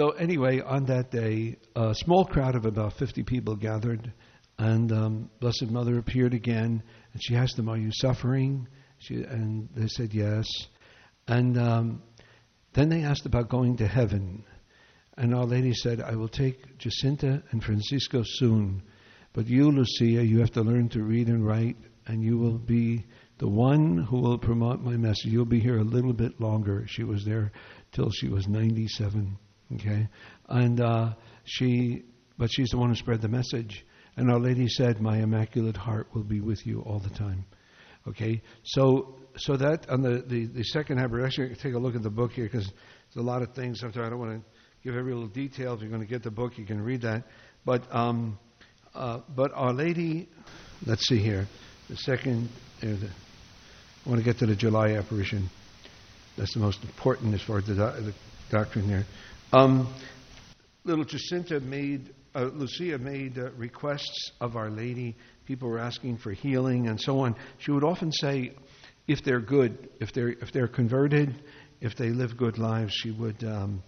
So anyway, on that day, a small crowd of about 50 people gathered, and um, Blessed Mother appeared again, and she asked them, "Are you suffering?" She, and they said yes. And um, then they asked about going to heaven, and Our Lady said, "I will take Jacinta and Francisco soon, but you, Lucia, you have to learn to read and write, and you will be." The one who will promote my message, you'll be here a little bit longer. She was there till she was 97. Okay, and uh, she, but she's the one who spread the message. And Our Lady said, "My Immaculate Heart will be with you all the time." Okay, so so that on the the, the second. Actually, take a look at the book here because there's a lot of things. Sometimes I don't want to give every little detail. If you're going to get the book, you can read that. But um, uh, but Our Lady, let's see here, the second. Uh, the, I want to get to the July apparition. That's the most important as far as the, do- the doctrine there. Um, little Jacinta made, uh, Lucia made uh, requests of Our Lady. People were asking for healing and so on. She would often say, if they're good, if they're if they're converted, if they live good lives, she would um,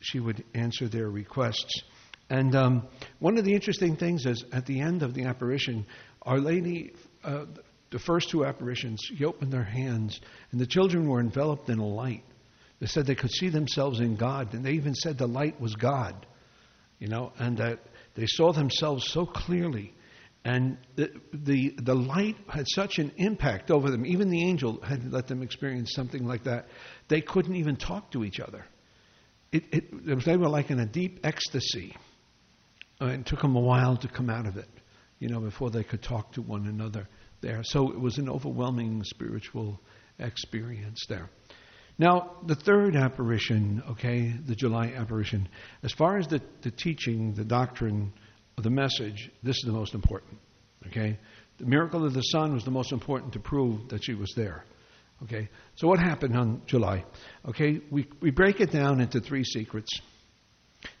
she would answer their requests. And um, one of the interesting things is at the end of the apparition, Our Lady, uh, the first two apparitions, she opened their hands, and the children were enveloped in a light. They said they could see themselves in God, and they even said the light was God, you know, and that they saw themselves so clearly. And the, the, the light had such an impact over them. Even the angel had let them experience something like that. They couldn't even talk to each other. It, it, they were like in a deep ecstasy. Uh, it took them a while to come out of it, you know, before they could talk to one another there. So it was an overwhelming spiritual experience there. Now, the third apparition, okay, the July apparition, as far as the, the teaching, the doctrine the message, this is the most important, okay? The miracle of the sun was the most important to prove that she was there. Okay, so what happened on July? Okay, we, we break it down into three secrets.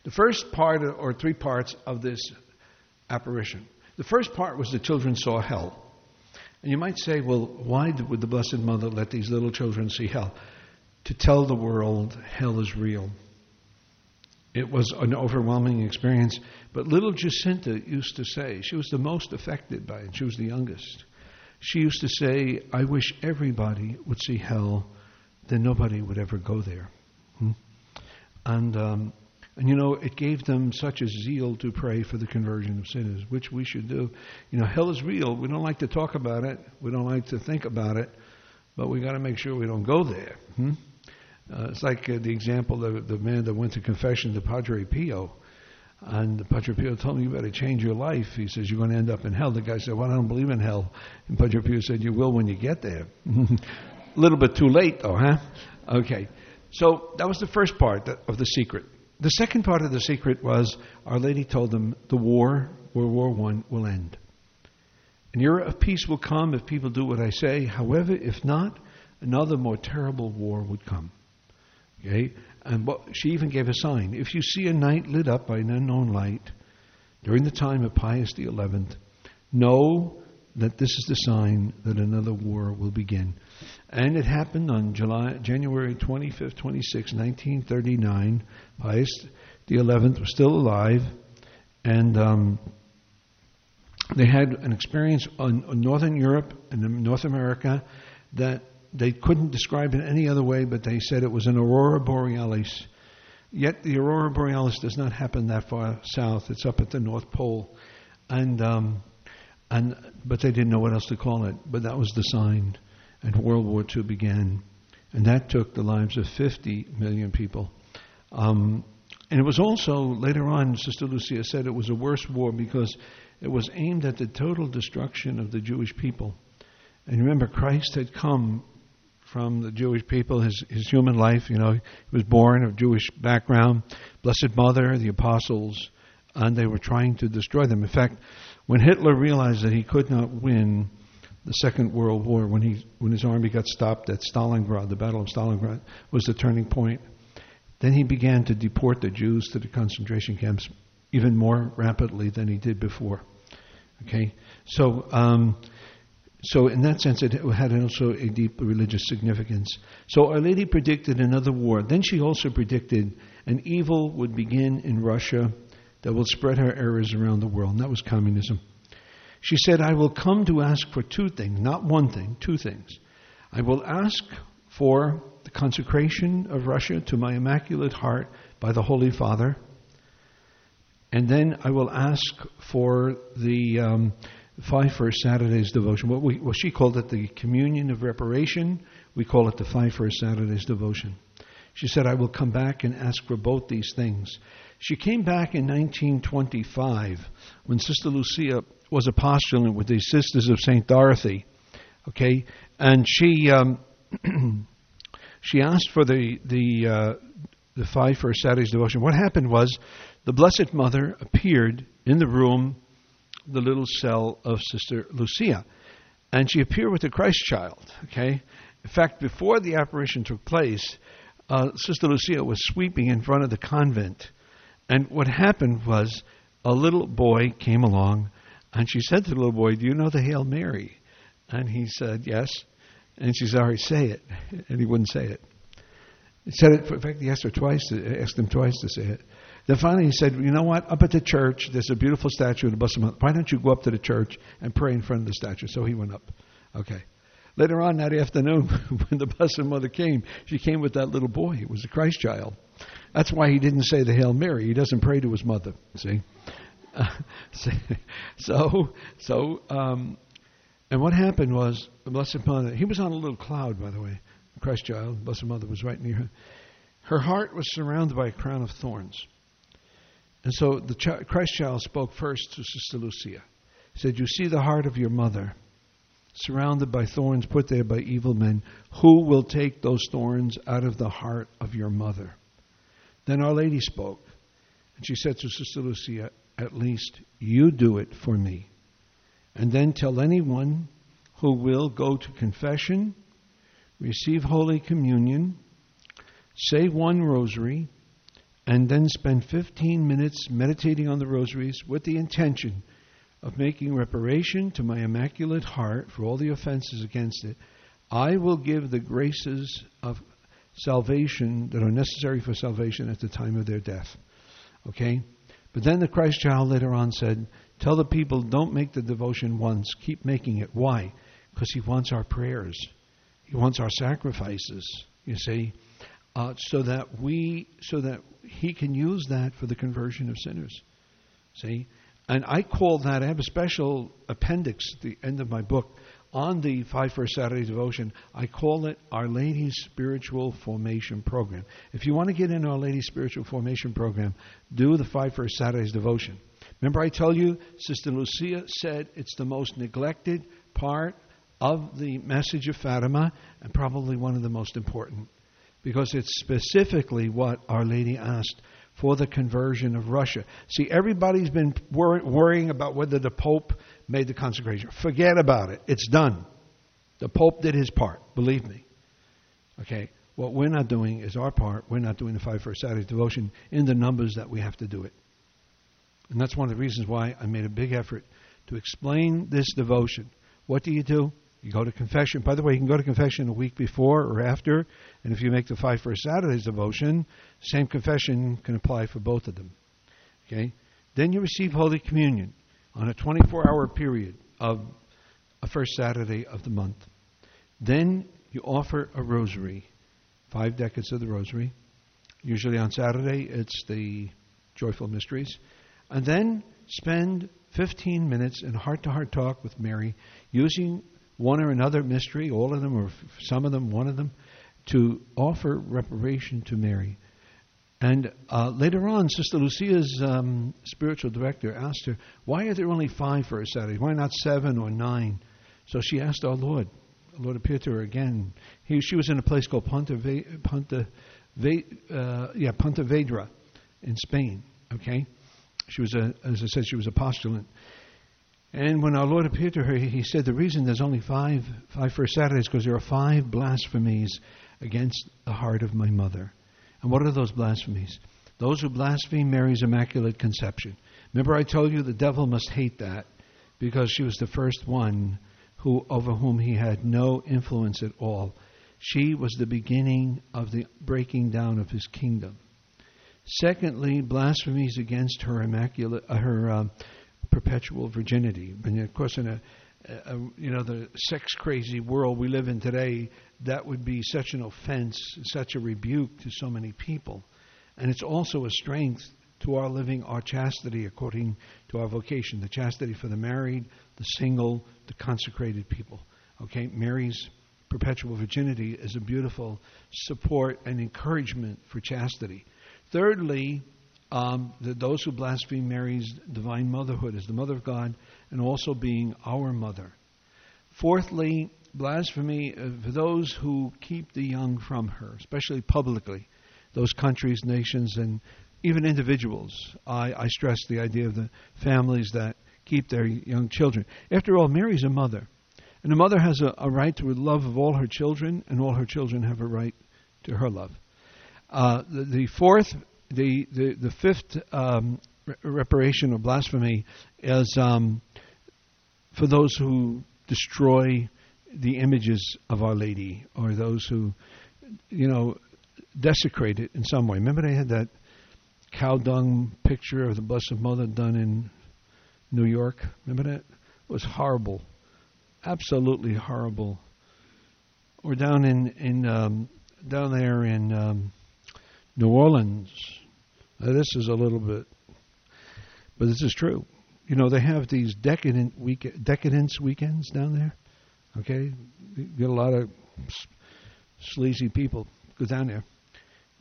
The first part, or three parts of this apparition. The first part was the children saw hell. And you might say, well, why would the Blessed Mother let these little children see hell? To tell the world hell is real. It was an overwhelming experience. But little Jacinta used to say, she was the most affected by it, she was the youngest. She used to say, I wish everybody would see hell, then nobody would ever go there. Hmm? And, um, and you know, it gave them such a zeal to pray for the conversion of sinners, which we should do. You know, hell is real. We don't like to talk about it, we don't like to think about it, but we got to make sure we don't go there. Hmm? Uh, it's like uh, the example of the man that went to confession to Padre Pio. And Padre Pio told him, You better change your life. He says, You're going to end up in hell. The guy said, Well, I don't believe in hell. And Padre Pio said, You will when you get there. A little bit too late, though, huh? Okay. So that was the first part of the secret. The second part of the secret was Our Lady told them the war, World War One, will end. An era of peace will come if people do what I say. However, if not, another more terrible war would come. Okay? And what, she even gave a sign. If you see a night lit up by an unknown light during the time of Pius XI, know that this is the sign that another war will begin. And it happened on July, January 25th, 26, 1939. Pius XI was still alive, and um, they had an experience on, on Northern Europe and North America that they couldn't describe it any other way, but they said it was an aurora borealis. Yet the aurora borealis does not happen that far south; it's up at the North Pole, and um, and but they didn't know what else to call it. But that was the sign, and World War II began, and that took the lives of 50 million people. Um, and it was also later on, Sister Lucia said it was a worse war because it was aimed at the total destruction of the Jewish people. And remember, Christ had come from the Jewish people, his, his human life. You know, he was born of Jewish background, Blessed Mother, the apostles, and they were trying to destroy them. In fact, when Hitler realized that he could not win the Second World War, when, he, when his army got stopped at Stalingrad, the Battle of Stalingrad was the turning point, then he began to deport the Jews to the concentration camps even more rapidly than he did before. Okay? So, um, so, in that sense, it had also a deep religious significance. So, Our Lady predicted another war. Then she also predicted an evil would begin in Russia that will spread her errors around the world. And that was communism. She said, I will come to ask for two things, not one thing, two things. I will ask for the consecration of Russia to my Immaculate Heart by the Holy Father. And then I will ask for the um, five first Saturdays devotion. What, we, what she called it the communion of reparation. We call it the five first Saturdays devotion. She said, I will come back and ask for both these things. She came back in 1925 when Sister Lucia was a postulant with the Sisters of St. Dorothy. Okay? And she. Um, she asked for the the uh, the five first Saturdays devotion. What happened was the Blessed Mother appeared in the room, the little cell of Sister Lucia, and she appeared with the Christ child. Okay, in fact, before the apparition took place, uh, Sister Lucia was sweeping in front of the convent, and what happened was a little boy came along, and she said to the little boy, "Do you know the Hail Mary?" And he said, "Yes." And she said, "All right, say it," and he wouldn't say it. He said it. In fact, he asked her twice. To, asked him twice to say it. Then finally, he said, "You know what? Up at the church, there's a beautiful statue of the Blessed Mother. Why don't you go up to the church and pray in front of the statue?" So he went up. Okay. Later on that afternoon, when the Blessed Mother came, she came with that little boy. It was a Christ child. That's why he didn't say the Hail Mary. He doesn't pray to his mother. See. Uh, so, so, um, and what happened was the Blessed Mother. He was on a little cloud, by the way. Christ child, Blessed Mother, was right near her. Her heart was surrounded by a crown of thorns. And so the ch- Christ child spoke first to Sister Lucia. He said, You see the heart of your mother, surrounded by thorns put there by evil men. Who will take those thorns out of the heart of your mother? Then Our Lady spoke, and she said to Sister Lucia, At least you do it for me. And then tell anyone who will go to confession receive Holy Communion, say one rosary, and then spend 15 minutes meditating on the rosaries with the intention of making reparation to my Immaculate Heart for all the offenses against it, I will give the graces of salvation that are necessary for salvation at the time of their death. Okay? But then the Christ child later on said, Tell the people, don't make the devotion once, keep making it. Why? Because he wants our prayers. He wants our sacrifices, you see, uh, so that we, so that He can use that for the conversion of sinners. See, and I call that. I have a special appendix at the end of my book on the Five First Saturday devotion. I call it Our Lady's Spiritual Formation Program. If you want to get in Our Lady's Spiritual Formation Program, do the Five First Saturdays devotion. Remember, I tell you, Sister Lucia said it's the most neglected part of the message of Fatima, and probably one of the most important, because it's specifically what Our Lady asked for the conversion of Russia. See, everybody's been wor- worrying about whether the Pope made the consecration. Forget about it. It's done. The Pope did his part, believe me. Okay? What we're not doing is our part. We're not doing the Five First Saturday devotion in the numbers that we have to do it. And that's one of the reasons why I made a big effort to explain this devotion. What do you do? You go to confession. By the way, you can go to confession a week before or after, and if you make the five first Saturdays devotion, same confession can apply for both of them. Okay? Then you receive Holy Communion on a 24 hour period of a first Saturday of the month. Then you offer a rosary, five decades of the rosary. Usually on Saturday, it's the joyful mysteries. And then spend 15 minutes in heart to heart talk with Mary using one or another mystery, all of them, or some of them, one of them, to offer reparation to Mary. And uh, later on, Sister Lucia's um, spiritual director asked her, Why are there only five for a Saturday? Why not seven or nine? So she asked our Lord. The Lord appeared to her again. He, she was in a place called Ponte, Ponte, uh, yeah, Pontevedra in Spain. Okay? She was, a, as I said, she was a postulant. And when our Lord appeared to her, he said the reason there's only five, five first Saturdays because there are five blasphemies against the heart of my mother. And what are those blasphemies? Those who blaspheme Mary's Immaculate Conception. Remember, I told you the devil must hate that because she was the first one who, over whom he had no influence at all. She was the beginning of the breaking down of his kingdom. Secondly, blasphemies against her immaculate, uh, her uh, perpetual virginity. And of course, in a, a, you know the sex crazy world we live in today, that would be such an offense, such a rebuke to so many people. And it's also a strength to our living our chastity according to our vocation the chastity for the married, the single, the consecrated people. Okay, Mary's perpetual virginity is a beautiful support and encouragement for chastity. Thirdly, um, the, those who blaspheme Mary's divine motherhood as the mother of God and also being our mother. Fourthly, blasphemy uh, for those who keep the young from her, especially publicly, those countries, nations, and even individuals. I, I stress the idea of the families that keep their young children. After all, Mary's a mother. And a mother has a, a right to the love of all her children, and all her children have a right to her love. Uh, the, the, fourth, the, the, the fifth um, re- reparation or blasphemy is um, for those who destroy the images of Our Lady or those who, you know, desecrate it in some way. Remember, they had that cow dung picture of the Blessed Mother done in New York? Remember that? It was horrible. Absolutely horrible. Or down in, in um, down there in um, New Orleans. Now, this is a little bit, but this is true. You know, they have these decadent week, decadence weekends down there. Okay, you get a lot of sleazy people go down there.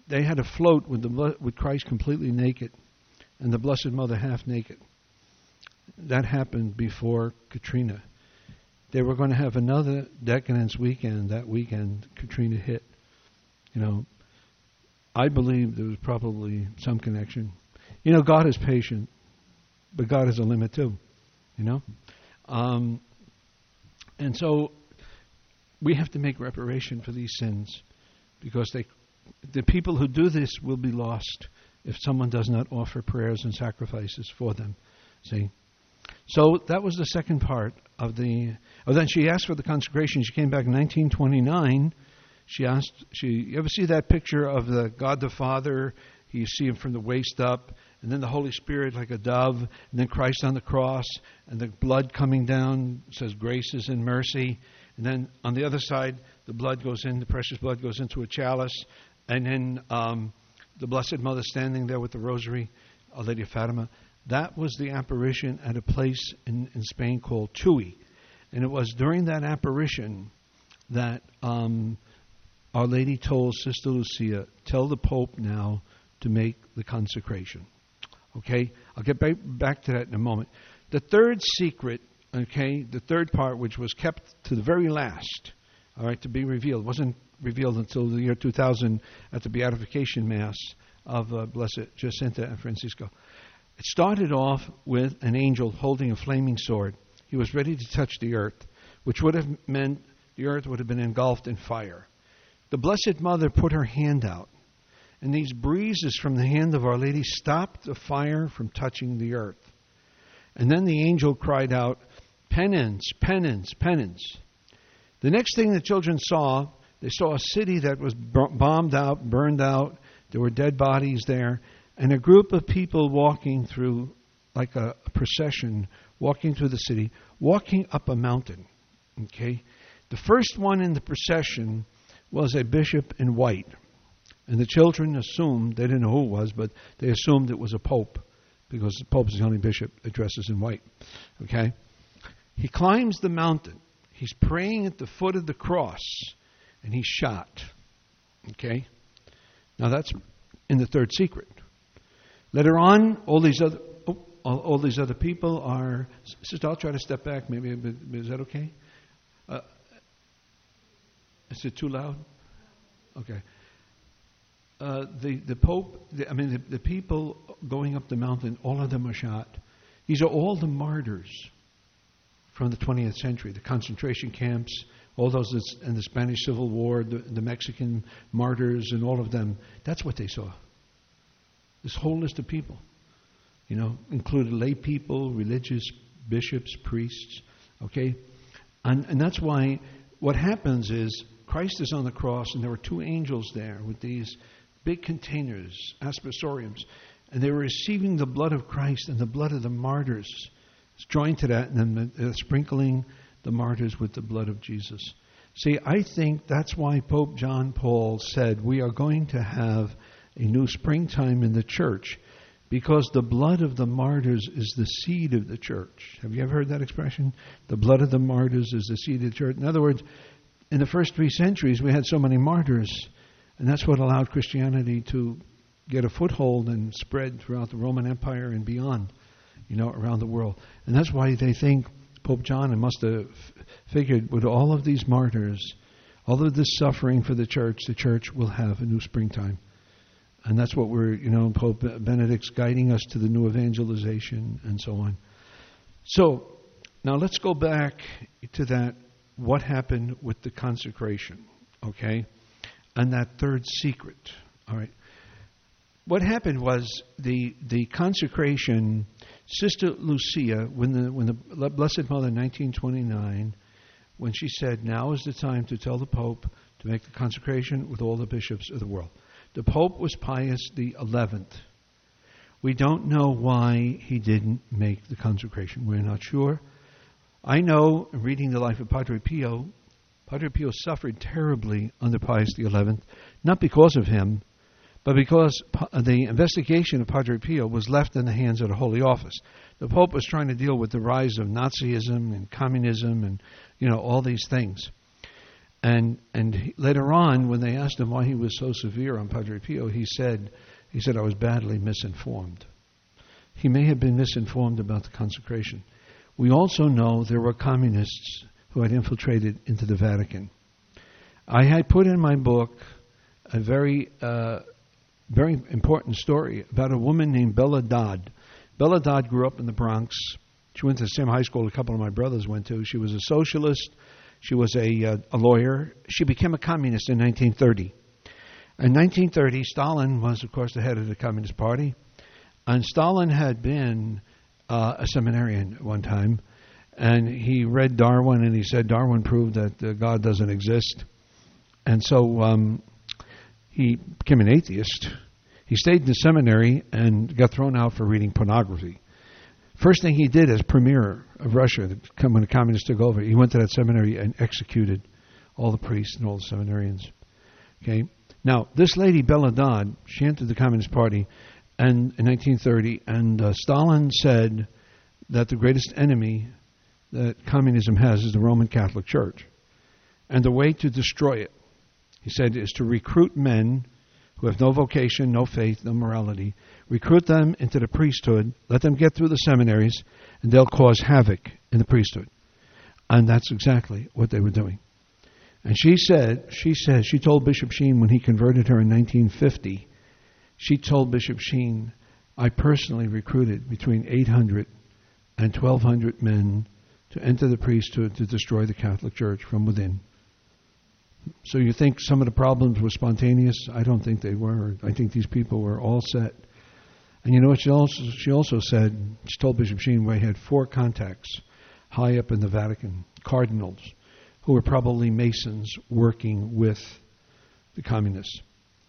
They had a float with the with Christ completely naked, and the Blessed Mother half naked. That happened before Katrina. They were going to have another decadence weekend that weekend Katrina hit. You know, I believe there was probably some connection. You know, God is patient, but God has a limit too. You know, um, and so we have to make reparation for these sins because they, the people who do this will be lost if someone does not offer prayers and sacrifices for them. See. So that was the second part of the. Oh, then she asked for the consecration. She came back in 1929 she asked, she, you ever see that picture of the God the Father? You see him from the waist up, and then the Holy Spirit like a dove, and then Christ on the cross, and the blood coming down says graces and mercy. And then on the other side, the blood goes in, the precious blood goes into a chalice, and then um, the Blessed Mother standing there with the rosary, Our Lady of Fatima. That was the apparition at a place in, in Spain called Tui. And it was during that apparition that um, our Lady told Sister Lucia, tell the Pope now to make the consecration. Okay? I'll get back to that in a moment. The third secret, okay, the third part, which was kept to the very last, all right, to be revealed, wasn't revealed until the year 2000 at the Beatification Mass of uh, Blessed Jacinta and Francisco. It started off with an angel holding a flaming sword. He was ready to touch the earth, which would have meant the earth would have been engulfed in fire. The Blessed Mother put her hand out, and these breezes from the hand of Our Lady stopped the fire from touching the earth. And then the angel cried out, Penance, penance, penance. The next thing the children saw, they saw a city that was bombed out, burned out. There were dead bodies there, and a group of people walking through, like a, procession, walking through the city, walking up a mountain. Okay? The first one in the procession was a bishop in white. And the children assumed, they didn't know who it was, but they assumed it was a pope because the pope is the only bishop that dresses in white. Okay? He climbs the mountain. He's praying at the foot of the cross, and he's shot. Okay? Now that's in the third secret. Later on, all these other oh, all, all, these other people are. Sister, I'll try to step back. Maybe is that okay? Uh, is it too loud? Okay. Uh, the the Pope, the, I mean, the, the people going up the mountain, all of them are shot. These are all the martyrs from the 20th century, the concentration camps, all those in the Spanish Civil War, the, the Mexican martyrs, and all of them. That's what they saw. This whole list of people, you know, included lay people, religious, bishops, priests. Okay, and and that's why what happens is Christ is on the cross, and there were two angels there with these big containers, aspersoriums, and they were receiving the blood of Christ and the blood of the martyrs. It's joined to that, and then the, sprinkling the martyrs with the blood of Jesus. See, I think that's why Pope John Paul said we are going to have a new springtime in the church because the blood of the martyrs is the seed of the church. Have you ever heard that expression? The blood of the martyrs is the seed of the church. In other words, in the first three centuries, we had so many martyrs, and that's what allowed Christianity to get a foothold and spread throughout the Roman Empire and beyond, you know, around the world. And that's why they think Pope John must have figured with all of these martyrs, all of this suffering for the church, the church will have a new springtime. And that's what we're, you know, Pope Benedict's guiding us to the new evangelization and so on. So, now let's go back to that what happened with the consecration, okay? And that third secret, all right? What happened was the the consecration, Sister Lucia, when the when the Blessed Mother in 1929, when she said, "Now is the time to tell the Pope to make the consecration with all the bishops of the world." The Pope was Pius the Eleventh. We don't know why he didn't make the consecration. We're not sure. I know, reading the life of Padre Pio, Padre Pio suffered terribly under Pius XI, not because of him, but because uh, the investigation of Padre Pio was left in the hands of the Holy Office. The Pope was trying to deal with the rise of Nazism and communism and you know all these things. And and he, later on, when they asked him why he was so severe on Padre Pio, he said he said I was badly misinformed. He may have been misinformed about the consecration. We also know there were communists who had infiltrated into the Vatican. I had put in my book a very, uh, very important story about a woman named Bella Dodd. Bella Dodd grew up in the Bronx. She went to the same high school a couple of my brothers went to. She was a socialist. She was a, uh, a lawyer. She became a communist in 1930. In 1930, Stalin was, of course, the head of the Communist Party. And Stalin had been uh, a seminarian at one time, and he read Darwin, and he said Darwin proved that uh, God doesn't exist, and so um, he became an atheist. He stayed in the seminary and got thrown out for reading pornography. First thing he did as premier of Russia, when the communists took over, he went to that seminary and executed all the priests and all the seminarians. Okay. Now, this lady Bella Dodd, she entered the Communist Party, and in 1930, and uh, Stalin said that the greatest enemy that communism has is the Roman Catholic Church, and the way to destroy it, he said, is to recruit men who have no vocation, no faith, no morality, recruit them into the priesthood, let them get through the seminaries, and they'll cause havoc in the priesthood. And that's exactly what they were doing. And she said, she said, she told Bishop Sheen when he converted her in 1950 she told Bishop Sheen, I personally recruited between 800 and 1,200 men to enter the priesthood to destroy the Catholic Church from within. So you think some of the problems were spontaneous? I don't think they were. I think these people were all set. And you know what she also, she also said? She told Bishop Sheen we had four contacts high up in the Vatican, cardinals, who were probably Masons working with the communists.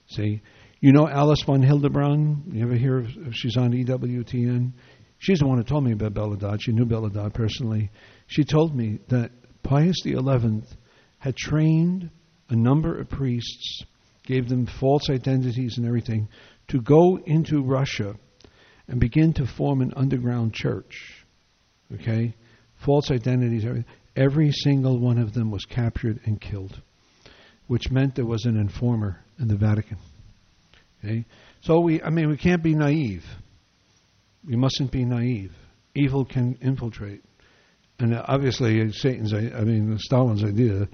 See? You know Alice von Hildebrand? You ever hear of she's on EWTN? She's the one who told me about Bella Dodd. She knew Bella Dodd personally. She told me that Pius XI had trained a number of priests, gave them false identities and everything, to go into Russia and begin to form an underground church. Okay? False identities. Every single one of them was captured and killed, which meant there was an informer in the Vatican. Okay? So we, I mean, we can't be naive. We mustn't be naive. Evil can infiltrate, and obviously, Satan's. I mean, Stalin's idea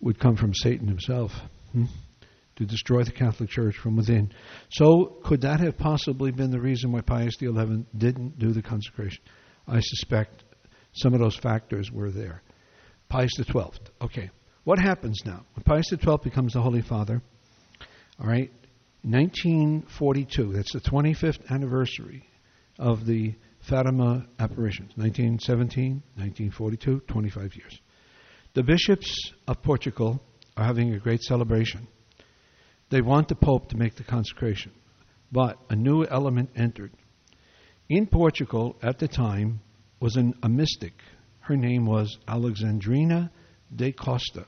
would come from Satan himself hmm? to destroy the Catholic Church from within. So, could that have possibly been the reason why Pius XI didn't do the consecration? I suspect some of those factors were there. Pius XII. Okay, what happens now when Pius XII becomes the Holy Father? All right, 1942, that's the 25th anniversary of the Fatima apparitions. 1917, 1942, 25 years. The bishops of Portugal are having a great celebration. they want the Pope to make the consecration. But a new element entered. In Portugal at the time was an, a mystic. Her name was Alexandrina de Costa.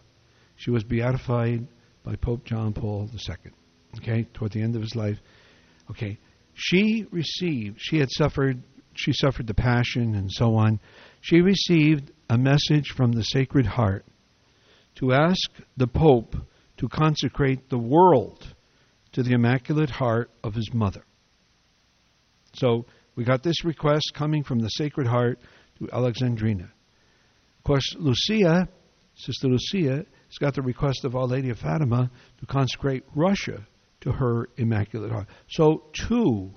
She was beatified by Pope John Paul II. Okay, toward the end of his life. Okay, she received. She had suffered. She suffered the passion and so on. She received a message from the Sacred Heart to ask the Pope to consecrate the world to the Immaculate Heart of his mother. So we got this request coming from the Sacred Heart to Alexandrina. Of course, Lucia, Sister Lucia, has got the request of Our Lady of Fatima to consecrate Russia to her Immaculate Heart. So two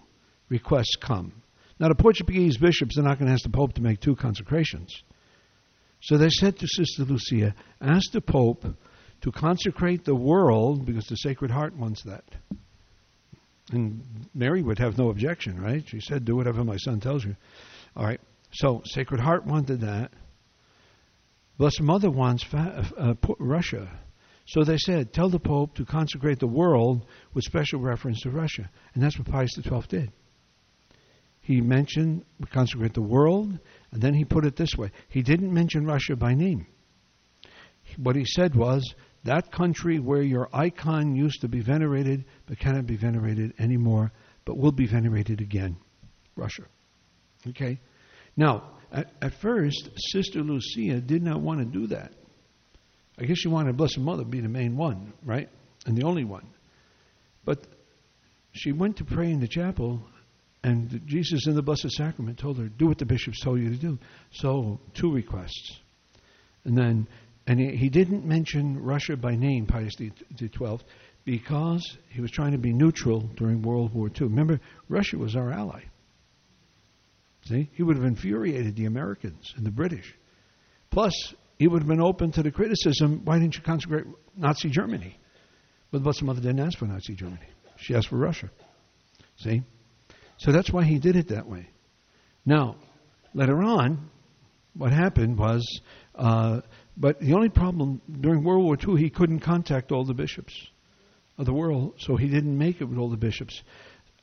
requests come. Now, the Portuguese bishops are not going to ask the Pope to make two consecrations. So they said to Sister Lucia, ask the Pope to consecrate the world because the Sacred Heart wants that. And Mary would have no objection, right? She said, Do whatever my son tells you. All right. So, Sacred Heart wanted that. Blessed Mother wants fa- uh, Russia. So they said, Tell the Pope to consecrate the world with special reference to Russia. And that's what Pius XII did. He mentioned consecrate the world, and then he put it this way. He didn't mention Russia by name. What he said was, that country where your icon used to be venerated but cannot be venerated anymore, but will be venerated again. Russia. Okay? Now, at, at first, Sister Lucia did not want to do that. I guess she wanted a Blessed Mother to be the main one, right? And the only one. But she went to pray in the chapel, and Jesus in the Blessed Sacrament told her, Do what the bishops told you to do. So, two requests. And then and he, he didn't mention Russia by name, Pius XII, because he was trying to be neutral during World War II. Remember, Russia was our ally. See? He would have infuriated the Americans and the British. Plus, he would have been open to the criticism why didn't you consecrate Nazi Germany? But the Blessed Mother didn't ask for Nazi Germany. She asked for Russia. See? So that's why he did it that way. Now, later on, what happened was uh, but the only problem during World War II, he couldn't contact all the bishops of the world, so he didn't make it with all the bishops.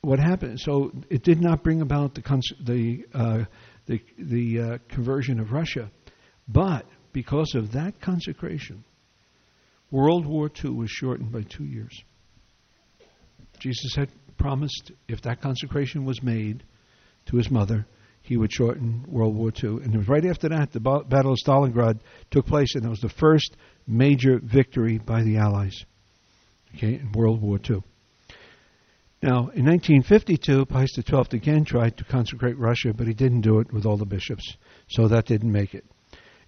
What happened? So it did not bring about the cons- the uh, the, the uh, conversion of Russia, but because of that consecration, World War II was shortened by two years. Jesus had promised if that consecration was made to his mother, he would shorten World War II. And it was right after that the Battle of Stalingrad took place, and it was the first major victory by the Allies okay, in World War II. Now, in 1952, Pius XII again tried to consecrate Russia, but he didn't do it with all the bishops, so that didn't make it.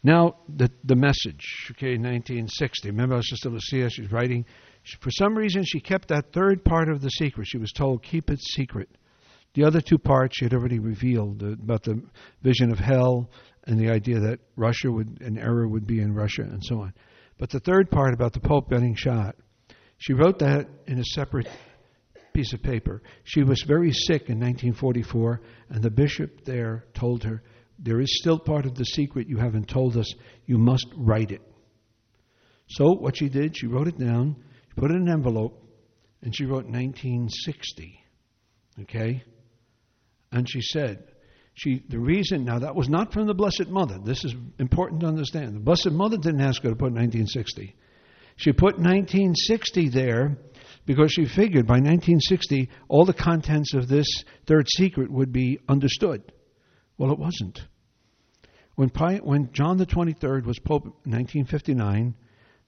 Now, the, the message, okay, 1960. Remember, I was just Sister Lucia, she's writing. She, for some reason, she kept that third part of the secret. She was told, keep it secret. The other two parts she had already revealed about the vision of hell and the idea that Russia would, an error would be in Russia and so on. But the third part about the Pope getting shot, she wrote that in a separate piece of paper. She was very sick in 1944, and the bishop there told her, There is still part of the secret you haven't told us. You must write it. So, what she did, she wrote it down, she put it in an envelope, and she wrote 1960. Okay? And she said, she, the reason, now that was not from the Blessed Mother. This is important to understand. The Blessed Mother didn't ask her to put 1960. She put 1960 there because she figured by 1960 all the contents of this third secret would be understood. Well, it wasn't. When, when John the 23rd was Pope in 1959,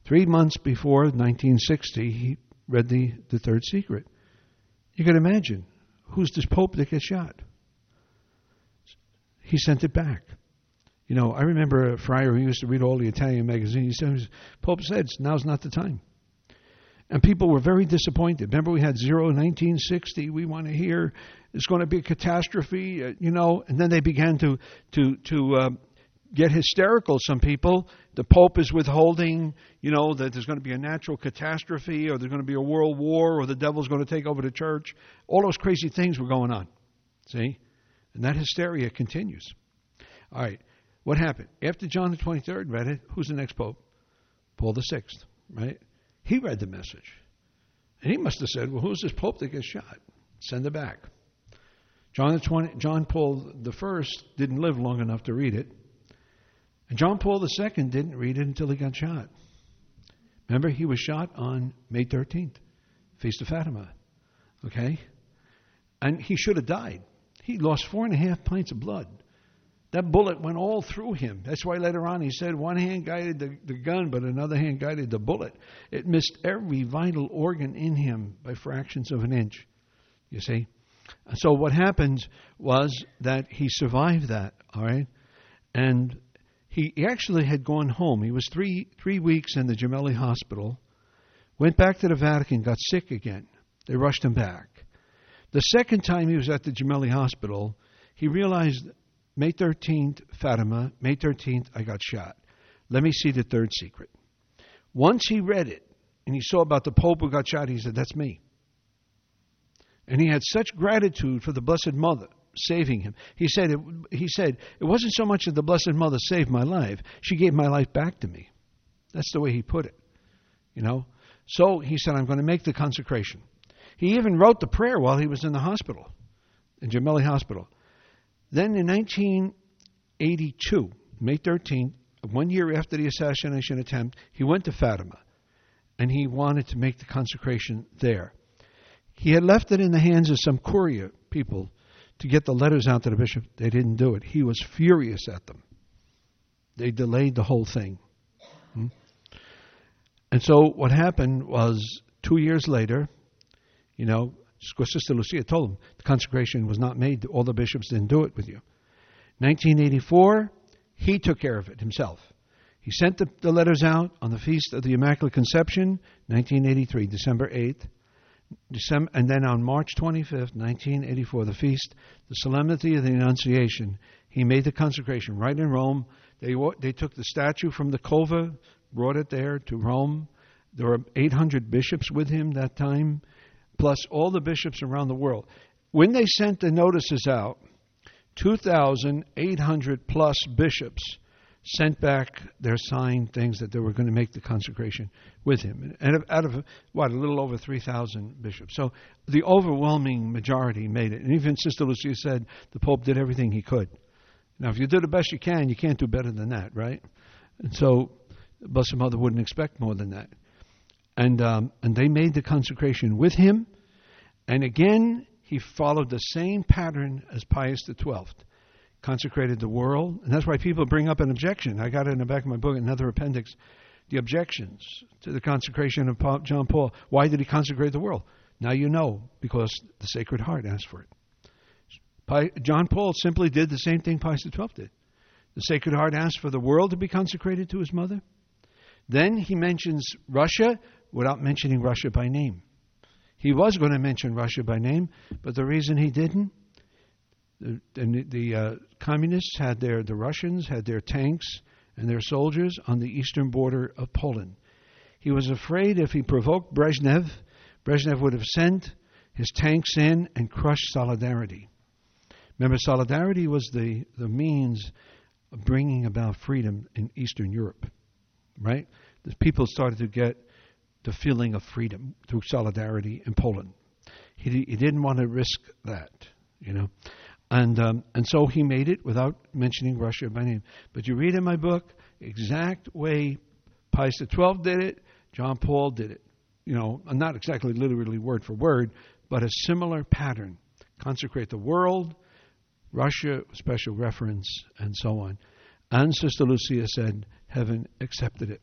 three months before 1960, he read the, the third secret. You can imagine who's this Pope that gets shot? he sent it back. You know, I remember a friar who used to read all the Italian magazines. He said, Pope said, now's not the time. And people were very disappointed. Remember, we had zero 1960. We want to hear it's going to be a catastrophe, uh, you know. And then they began to to to uh, get hysterical. Some people, the Pope is withholding, you know, that there's going to be a natural catastrophe, or there's going to be a world war, or the devil's going to take over the church. All those crazy things were going on. See, and that hysteria continues. All right. What happened? After John the 23rd read it, who's the next pope? Paul the 6th, right? He read the message. And he must have said, Well, who's this Pope that gets shot? Send it back. John, the 20, John Paul I didn't live long enough to read it. And John Paul II didn't read it until he got shot. Remember, he was shot on May 13th, Feast of Fatima. Okay? And he should have died. He lost four and a half pints of blood. That bullet went all through him. That's why later on he said one hand guided the, the gun, but another hand guided the bullet. It missed every vital organ in him by fractions of an inch. You see? So what happened was that he survived that, all right? And he, actually had gone home. He was three, three weeks in the Gemelli hospital, went back to the Vatican, got sick again. They rushed him back. The second time he was at the Gemelli hospital, he realized May 13th, Fatima, May 13th, I got shot. Let me see the third secret. Once he read it and he saw about the Pope who got shot, he said, That's me. And he had such gratitude for the Blessed Mother saving him. He said, it, he said, It wasn't so much that the Blessed Mother saved my life, she gave my life back to me. That's the way he put it. You know? So he said, I'm going to make the consecration. He even wrote the prayer while he was in the hospital, in Gemelli Hospital. Then in 1982, May 13th, one year after the assassination attempt, he went to Fatima and he wanted to make the consecration there. He had left it in the hands of some courier people to get the letters out to the bishop. They didn't do it. He was furious at them. They delayed the whole thing. Hmm? And so what happened was two years later, you know, Sister Lucia told him the consecration was not made. All the bishops didn't do it with you. 1984, he took care of it himself. He sent the, the letters out on the feast of the Immaculate Conception, 1983, December 8th. December, and then on March 25th, 1984, the feast, the solemnity of the Annunciation, he made the consecration right in Rome. They, they took the statue from the Cova, brought it there to Rome. There were 800 bishops with him that time plus all the bishops around the world. When they sent the notices out, 2,800 plus bishops sent back their signed things that they were going to make the consecration with him. And out of, what, a little over 3,000 bishops. So the overwhelming majority made it. And even Sister Lucia said the Pope did everything he could. Now, if you do the best you can, you can't do better than that, right? And so Blessed Mother wouldn't expect more than that and um, and they made the consecration with him. And again, he followed the same pattern as Pius XII, consecrated the world, and that's why people bring up an objection. I got it in the back of my book, another appendix, the objections to the consecration of John Paul. Why did he consecrate the world? Now you know, because the Sacred Heart asked for it. John Paul simply did the same thing Pius XII did. The Sacred Heart asked for the world to be consecrated to his mother. Then he mentions Russia, without mentioning Russia by name. He was going to mention Russia by name, but the reason he didn't, the, the, the uh, communists had their, the Russians had their tanks and their soldiers on the eastern border of Poland. He was afraid if he provoked Brezhnev, Brezhnev would have sent his tanks in and crushed Solidarity. Remember, Solidarity was the, the means of bringing about freedom in Eastern Europe, right? The people started to get the feeling of freedom through solidarity in Poland. He, he didn't want to risk that, you know. And, um, and so he made it without mentioning Russia by name. But you read in my book, exact way Pius XII did it, John Paul did it. You know, not exactly literally word for word, but a similar pattern. Consecrate the world, Russia, special reference, and so on. And Sister Lucia said, Heaven accepted it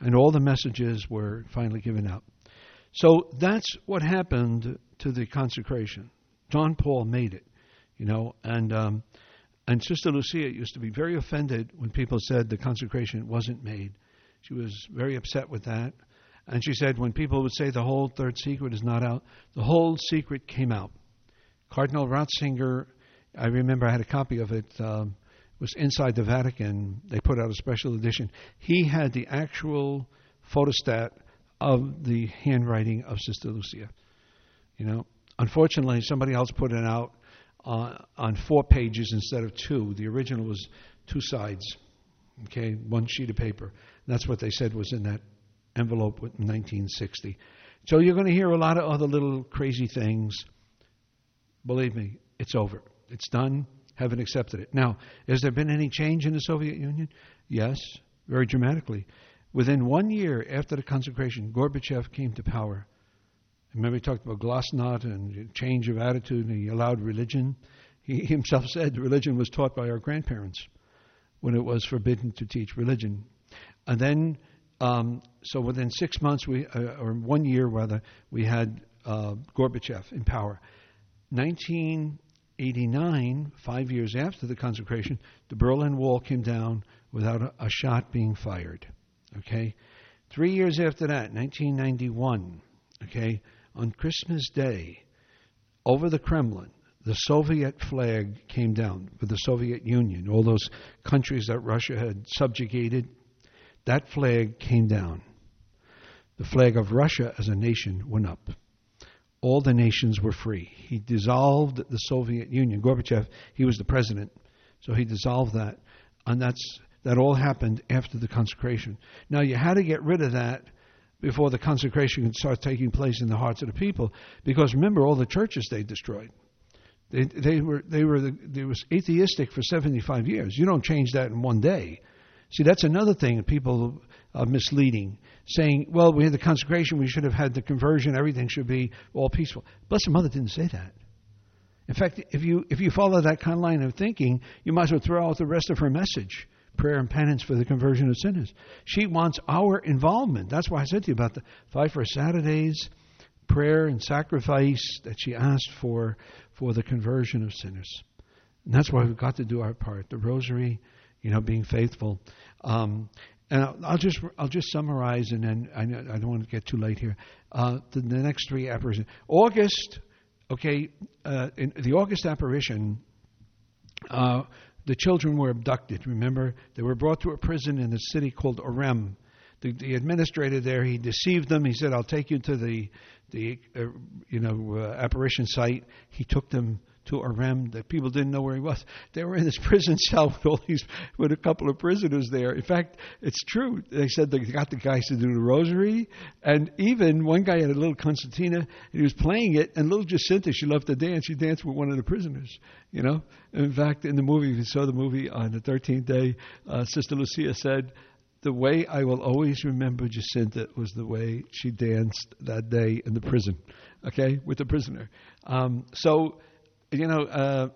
and all the messages were finally given out. So that's what happened to the consecration. John Paul made it, you know, and um, and Sister Lucia used to be very offended when people said the consecration wasn't made. She was very upset with that. And she said when people would say the whole third secret is not out, the whole secret came out. Cardinal Ratzinger, I remember I had a copy of it. Um, was inside the Vatican. They put out a special edition. He had the actual photostat of the handwriting of Sister Lucia. You know, unfortunately, somebody else put it out uh, on four pages instead of two. The original was two sides, okay, one sheet of paper. And that's what they said was in that envelope in 1960. So you're going to hear a lot of other little crazy things. Believe me, it's over. It's done. Heaven accepted it. Now, has there been any change in the Soviet Union? Yes, very dramatically. Within one year after the consecration, Gorbachev came to power. Remember, he talked about glasnost and change of attitude, and he allowed religion. He himself said religion was taught by our grandparents when it was forbidden to teach religion. And then, um, so within six months, we uh, or one year rather, we had uh, Gorbachev in power. 1989, five years after the consecration, the Berlin Wall came down without a, a shot being fired. Okay, three years after that, 1991. Okay, on Christmas Day, over the Kremlin, the Soviet flag came down with the Soviet Union, all those countries that Russia had subjugated. That flag came down. The flag of Russia as a nation went up. All the nations were free. He dissolved the Soviet Union. Gorbachev, he was the president, so he dissolved that. And that's that all happened after the consecration. Now you had to get rid of that before the consecration could start taking place in the hearts of the people, because remember all the churches they destroyed. They, they were they were the, they was atheistic for 75 years. You don't change that in one day. See, that's another thing that people are misleading, saying, "Well, we had the consecration, we should have had the conversion, everything should be all peaceful." Blessed Mother didn't say that. In fact, if you if you follow that kind of line of thinking, you might as well throw out the rest of her message prayer and penance for the conversion of sinners. She wants our involvement. That's why I said to you about the five first Saturdays, prayer and sacrifice that she asked for for the conversion of sinners. And that's why we've got to do our part. The rosary, you know, being faithful. Um, and I'll, just I'll just summarize, and then I, I don't want to get too late here. Uh, the, the, next three apparitions. August, okay, uh, in the August apparition. Uh, the children were abducted. Remember, they were brought to a prison in a city called Ourém. The, the administrator there, he deceived them. He said, "I'll take you to the the uh, you know uh, apparition site." He took them to Ourém. that people didn't know where he was. They were in this prison cell with all these with a couple of prisoners there. In fact, it's true. They said they got the guys to do the rosary, and even one guy had a little concertina. And he was playing it, and little Jacinta, she loved to dance. She danced with one of the prisoners. You know. In fact, in the movie, if you saw the movie on the 13th day, uh, Sister Lucia said the way I will always remember Jacinta was the way she danced that day in the prison, okay, with the prisoner. Um, so you know, uh,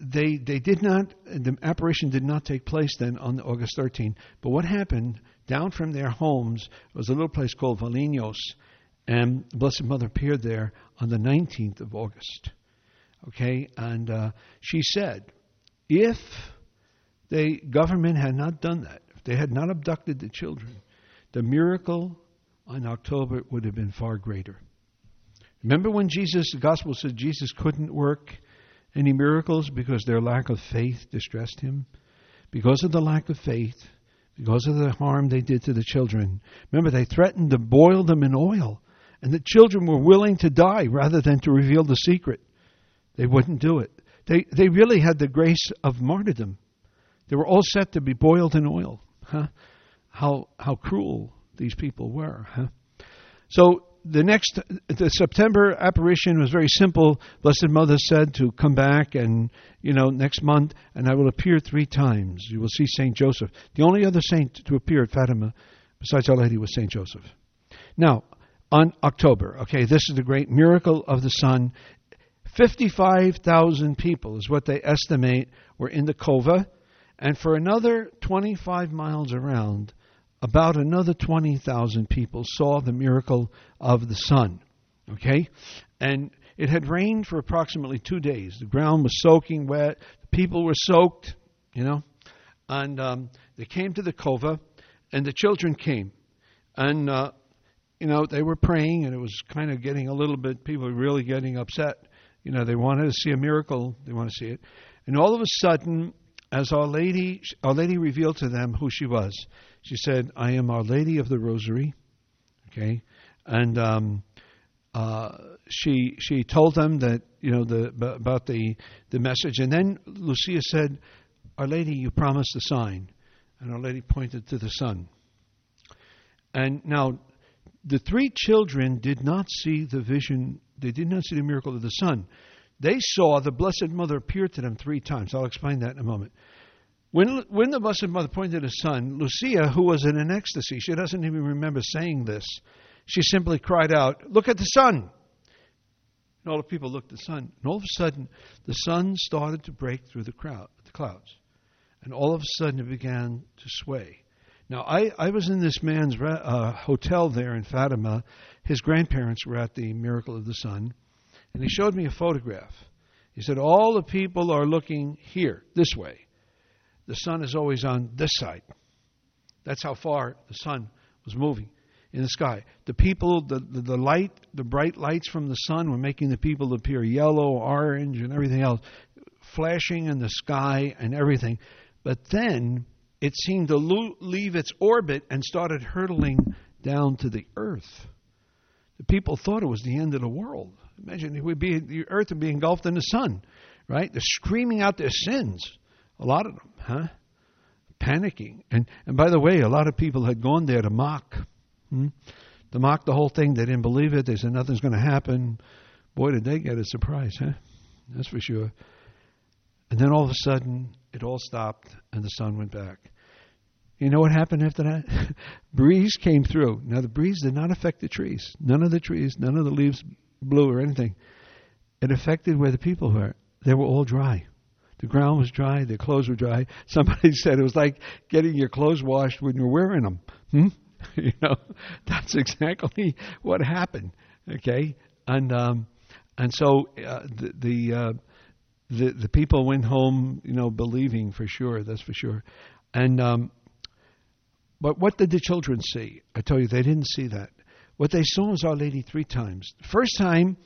they they did not the apparition did not take place then on August 13. But what happened down from their homes was a little place called Valinhos, and Blessed Mother appeared there on the 19th of August. Okay, and uh, she said, if the government had not done that, if they had not abducted the children, the miracle on October would have been far greater. Remember when Jesus, the gospel said Jesus couldn't work any miracles because their lack of faith distressed him? Because of the lack of faith, because of the harm they did to the children. Remember, they threatened to boil them in oil, and the children were willing to die rather than to reveal the secret. They wouldn't do it. They, they really had the grace of martyrdom. They were all set to be boiled in oil. Huh? How, how cruel these people were. Huh? So the next the September apparition was very simple. Blessed Mother said to come back and you know next month, and I will appear three times. You will see Saint Joseph. The only other saint to appear at Fatima besides Our Lady was Saint Joseph. Now on October, okay, this is the great miracle of the sun. Fifty-five thousand people is what they estimate were in the cova, and for another twenty-five miles around about another 20,000 people saw the miracle of the sun. Okay? And it had rained for approximately two days. The ground was soaking wet. The people were soaked, you know. And um, they came to the cova, and the children came. And, uh, you know, they were praying, and it was kind of getting a little bit, people were really getting upset. You know, they wanted to see a miracle, they want to see it. And all of a sudden, as Our Lady, Our Lady revealed to them who she was. She said, I am Our Lady of the Rosary. Okay? And um, uh, she she told them that you know the about the the message, and then Lucia said, "Our Lady, you promised a sign," and Our Lady pointed to the sun. And now, the three children did not see the vision, they did not see the miracle of the sun. They saw the Blessed Mother appear to them three times. I'll explain that in a moment. When, when the Blessed Mother pointed the sun, Lucia, who was in an ecstasy, she doesn't even remember saying this, she simply cried out, Look at the sun! And all the people looked at the sun. And all of a sudden, the sun started to break through the, crowd, the clouds. And all of a sudden, it began to sway. Now, I, I was in this man's uh, hotel there in Fatima. His grandparents were at the Miracle of the Sun. And he showed me a photograph. He said, All the people are looking here, this way. The sun is always on this side. That's how far the sun was moving in the sky. The people, the, the, the, light, the bright lights from the sun were making the people appear yellow, orange, and everything else, flashing in the sky and everything. But then it seemed to lo- leave its orbit and started hurtling down to the earth. The people thought it was the end of the world. Imagine it would be the earth would be engulfed in the sun, right? They're screaming out their sins. A lot of them, huh? Panicking. And and by the way, a lot of people had gone there to mock Hmm? To mock the whole thing, they didn't believe it. They said nothing's going to happen. Boy, did they get a surprise, huh? That's for sure. And then all of a sudden, it all stopped and the sun went back. You know what happened after that? breeze came through. Now, the breeze did not affect the trees. None of the trees, none of the leaves blew or anything. It affected where the people were. They were all dry. The ground was dry. Their clothes were dry. Somebody said it was like getting your clothes washed when you're wearing them. Hmm? you know, that's exactly what happened. Okay, and um, and so uh, the the, uh, the the people went home, you know, believing for sure. That's for sure. And um, but what did the children see? I tell you, they didn't see that. What they saw was Our Lady three times. The first time,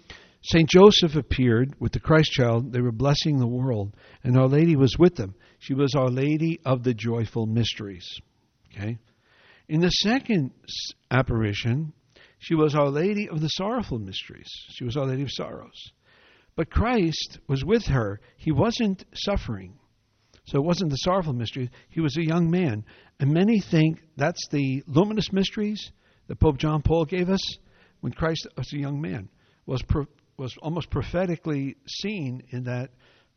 Saint Joseph appeared with the Christ child. They were blessing the world, and Our Lady was with them. She was Our Lady of the joyful mysteries. Okay. In the second apparition, she was Our Lady of the Sorrowful Mysteries. She was Our Lady of Sorrows. But Christ was with her. He wasn't suffering. So it wasn't the sorrowful mystery. He was a young man. And many think that's the luminous mysteries that Pope John Paul gave us when Christ was a young man, was, was almost prophetically seen in that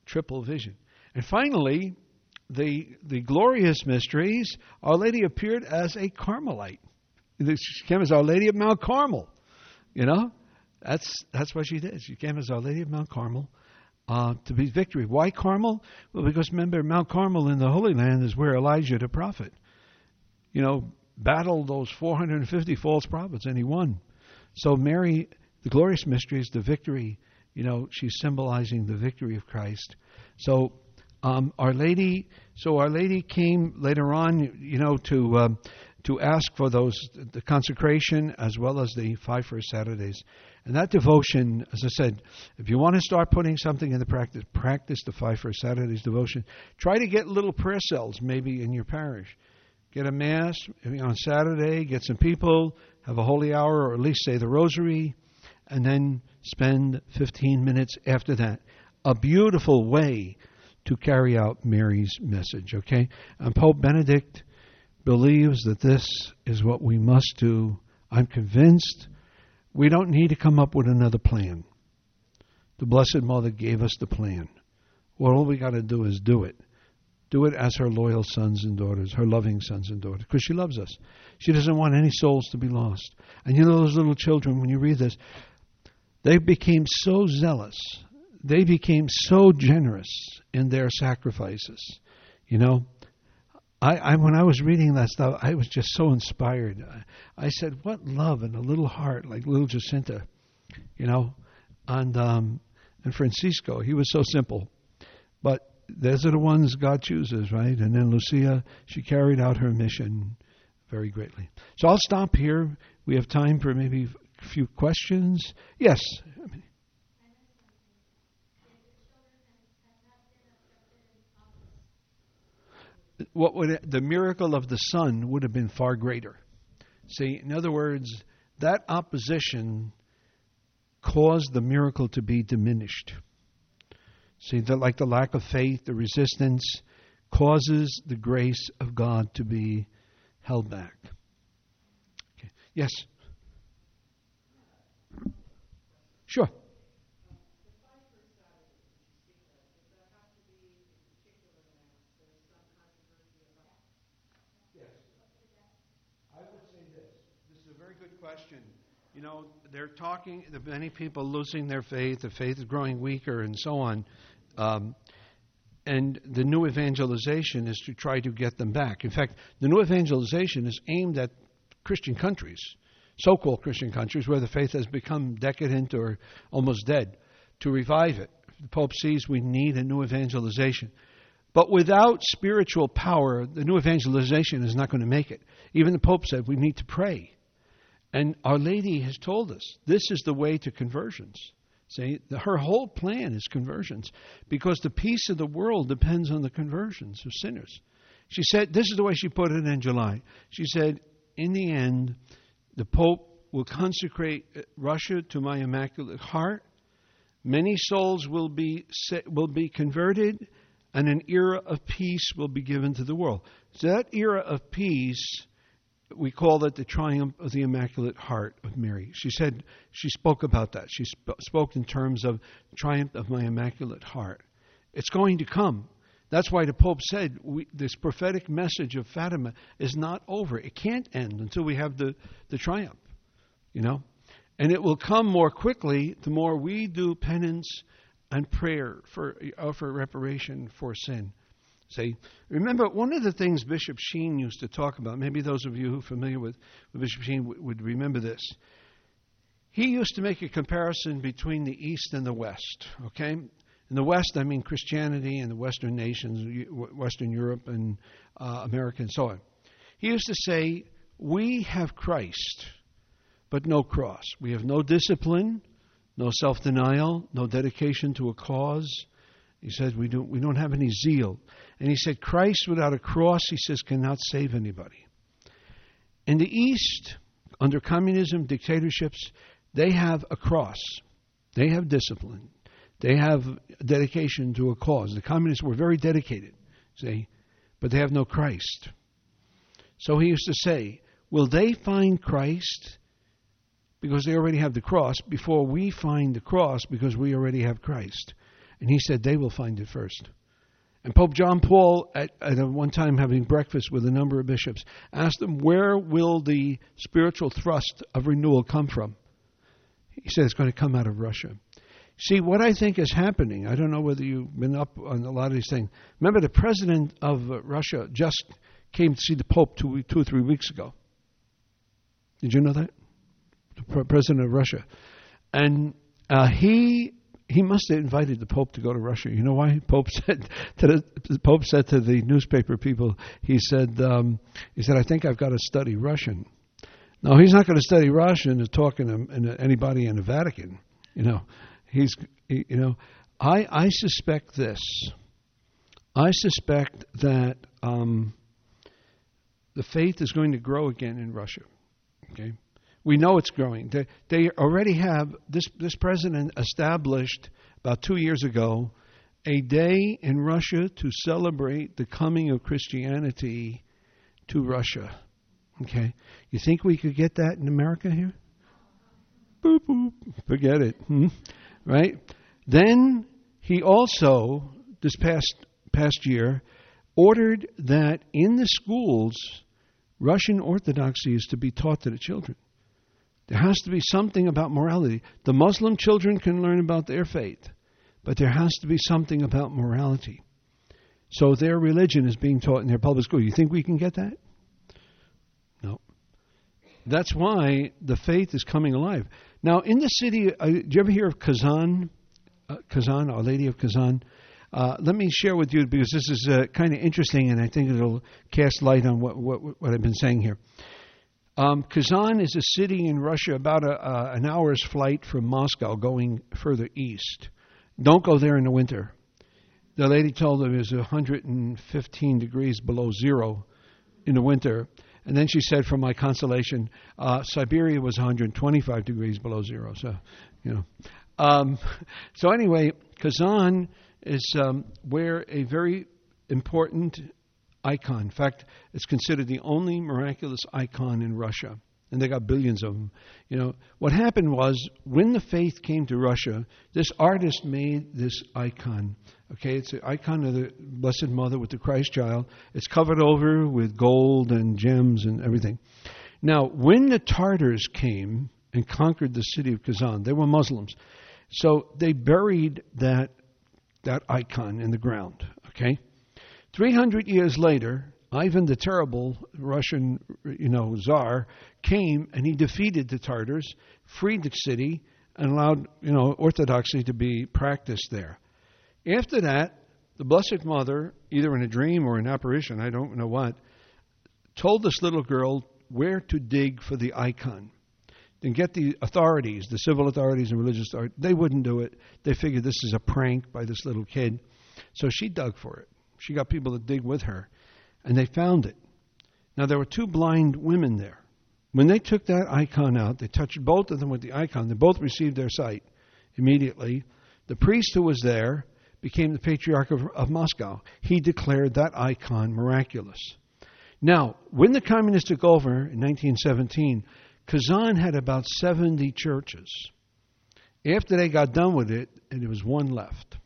triple vision. And finally, the, the glorious mysteries, Our Lady appeared as a Carmelite. She came as Our Lady of Mount Carmel. You know, that's that's what she did. She came as Our Lady of Mount Carmel uh, to be victory. Why Carmel? Well, because remember, Mount Carmel in the Holy Land is where Elijah the prophet, you know, battled those 450 false prophets, and he won. So Mary, the glorious mysteries, the victory. You know, she's symbolizing the victory of Christ. So um, Our Lady, so Our Lady came later on, you know, to uh, to ask for those the consecration as well as the five first Saturdays. And that devotion, as I said, if you want to start putting something in the practice, practice the five first Saturdays devotion. Try to get little prayer cells maybe in your parish. Get a mass on Saturday. Get some people. Have a holy hour, or at least say the rosary, and then spend 15 minutes after that. A beautiful way to carry out Mary's message, okay? And Pope Benedict believes that this is what we must do. I'm convinced we don't need to come up with another plan. The Blessed Mother gave us the plan. Well, all we got to do is do it. Do it as her loyal sons and daughters, her loving sons and daughters, because she loves us. She doesn't want any souls to be lost. And you know, those little children, when you read this, they became so zealous they became so generous in their sacrifices. You know, I, I when I was reading that stuff, I was just so inspired. I, I said, "What love in a little heart like little Jacinta," you know, and um, and Francisco. He was so simple, but those are the ones God chooses, right? And then Lucia, she carried out her mission very greatly. So I'll stop here. We have time for maybe few questions. Yes. what would it, the miracle of the sun would have been far greater. See, in other words, that opposition caused the miracle to be diminished. See, that like the lack of faith, the resistance causes the grace of God to be held back. Okay. Yes. Sure. Yes. I would say this. This is a very good question. You know, they're talking, many people losing their faith, the faith is growing weaker, and so on. Um, and the new evangelization is to try to get them back. In fact, the new evangelization is aimed at Christian countries, so called Christian countries, where the faith has become decadent or almost dead, to revive it. The Pope sees we need a new evangelization. But without spiritual power, the new evangelization is not going to make it. Even the Pope said we need to pray. And Our Lady has told us this is the way to conversions. See, her whole plan is conversions because the peace of the world depends on the conversions of sinners. She said, this is the way she put it in July. She said, in the end, the Pope will consecrate uh, Russia to my Immaculate Heart. Many souls will be, will be converted, and an era of peace will be given to the world. So that era of peace we call it the triumph of the Immaculate Heart of Mary. She said, she spoke about that. She sp- spoke in terms of triumph of my Immaculate Heart. It's going to come. That's why the Pope said we, this prophetic message of Fatima is not over. It can't end until we have the, the triumph, you know? And it will come more quickly the more we do penance and prayer for, uh, offer reparation for sin. See, remember one of the things Bishop Sheen used to talk about. Maybe those of you who are familiar with, with Bishop Sheen w- would remember this. He used to make a comparison between the East and the West. Okay, in the West, I mean Christianity and the Western nations, Western Europe and uh, America and so on. He used to say, "We have Christ, but no cross. We have no discipline, no self-denial, no dedication to a cause." He said, we don't, we don't have any zeal. And he said, Christ without a cross, he says, cannot save anybody. In the East, under communism, dictatorships, they have a cross. They have discipline. They have dedication to a cause. The communists were very dedicated, see, but they have no Christ. So he used to say, Will they find Christ because they already have the cross before we find the cross because we already have Christ? And he said, They will find it first. And Pope John Paul, at, at one time having breakfast with a number of bishops, asked them, Where will the spiritual thrust of renewal come from? He said, It's going to come out of Russia. See, what I think is happening, I don't know whether you've been up on a lot of these things. Remember, the president of uh, Russia just came to see the Pope two, two or three weeks ago. Did you know that? The president of Russia. And uh, he he must have invited the Pope to go to Russia. You know why? Pope said to the, the Pope said to the newspaper people, he said, um, he said, I think I've got to study Russian. No, he's not going to study Russian to talking to anybody in the Vatican. You know, he's you know, I I suspect this. I suspect that um, the faith is going to grow again in Russia. Okay, we know it's growing. They, they already have this this president established about two years ago a day in Russia to celebrate the coming of Christianity to Russia. Okay, you think we could get that in America here? Boop boop, forget it. Hmm? Right? Then he also this past past year ordered that in the schools Russian Orthodoxy is to be taught to the children. There has to be something about morality. The Muslim children can learn about their faith, but there has to be something about morality. So their religion is being taught in their public school. You think we can get that? That's why the faith is coming alive. Now, in the city, uh, do you ever hear of Kazan? Uh, Kazan, Our Lady of Kazan? Uh, let me share with you because this is uh, kind of interesting, and I think it'll cast light on what, what, what I've been saying here. Um, Kazan is a city in Russia about a, uh, an hour's flight from Moscow going further east. Don't go there in the winter. The lady told them it was 115 degrees below zero in the winter. And then she said, for my consolation, uh, Siberia was 125 degrees below zero. So, you know. Um, so, anyway, Kazan is um, where a very important icon. In fact, it's considered the only miraculous icon in Russia. and they got billions of them. You know, what happened was when the faith came to Russia, this artist made this icon. Okay, it's an icon of the Blessed Mother with the Christ child. It's covered over with gold and gems and everything. Now, when the Tartars came and conquered the city of Kazan, they were Muslims. So they buried that that icon in the ground. Okay, 300 years later, Ivan the Terrible, Russian, you know, czar, came and he defeated the Tartars, freed the city, and allowed, you know, orthodoxy to be practiced there. After that, the Blessed Mother, either in a dream or an apparition, I don't know what, told this little girl where to dig for the icon. And get the authorities, the civil authorities and religious authorities, they wouldn't do it. They figured this is a prank by this little kid. So she dug for it. She got people to dig with her and they found it. Now, there were two blind women there. When they took that icon out, they touched both of them with the icon. They both received their sight immediately. The priest who was there became the patriarch of, of Moscow. He declared that icon miraculous. Now, when the communists took over in 1917, Kazan had about 70 churches. After they got done with it, and there was one left.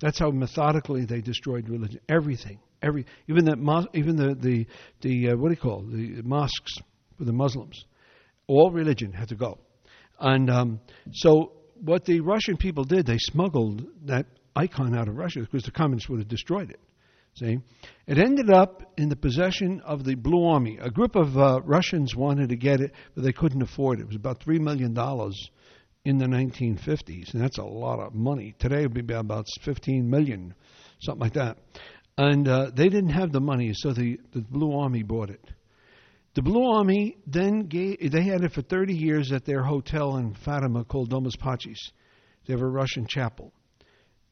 That's how methodically they destroyed religion. Everything every even the even the the, the uh, what do you call the mosques for the Muslims, all religion had to go, and um, so what the Russian people did, they smuggled that icon out of Russia because the communists would have destroyed it. See, it ended up in the possession of the Blue Army. A group of uh, Russians wanted to get it, but they couldn't afford it. It was about three million dollars in the 1950s, and that's a lot of money. Today it would be about 15 million, something like that. And uh, they didn't have the money, so the, the Blue Army bought it. The Blue Army then gave, they had it for 30 years at their hotel in Fatima called Domus Pacis. They have a Russian chapel.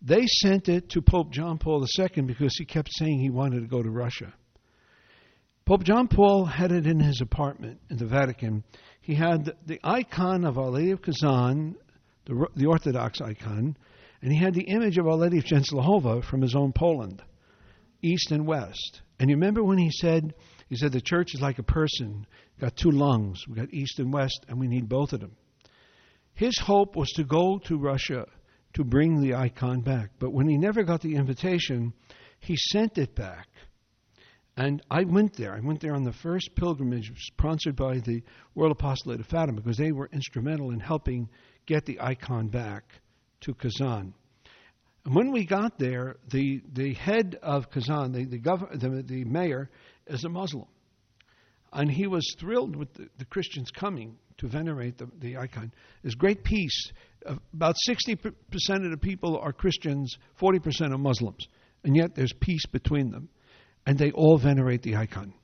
They sent it to Pope John Paul II because he kept saying he wanted to go to Russia. Pope John Paul had it in his apartment in the Vatican. He had the icon of Our Lady of Kazan, the, the Orthodox icon, and he had the image of Our Lady of Częstochowa from his own Poland east and west. And you remember when he said, he said the church is like a person, got two lungs. We got east and west, and we need both of them. His hope was to go to Russia to bring the icon back. But when he never got the invitation, he sent it back. And I went there. I went there on the first pilgrimage sponsored by the World Apostolate of Fatima because they were instrumental in helping get the icon back to Kazan. And when we got there, the, the head of Kazan, the, the, gov- the, the mayor, is a Muslim. And he was thrilled with the, the Christians coming to venerate the, the icon. There's great peace. Uh, about 60% of the people are Christians, 40% are Muslims. And yet there's peace between them. And they all venerate the icon.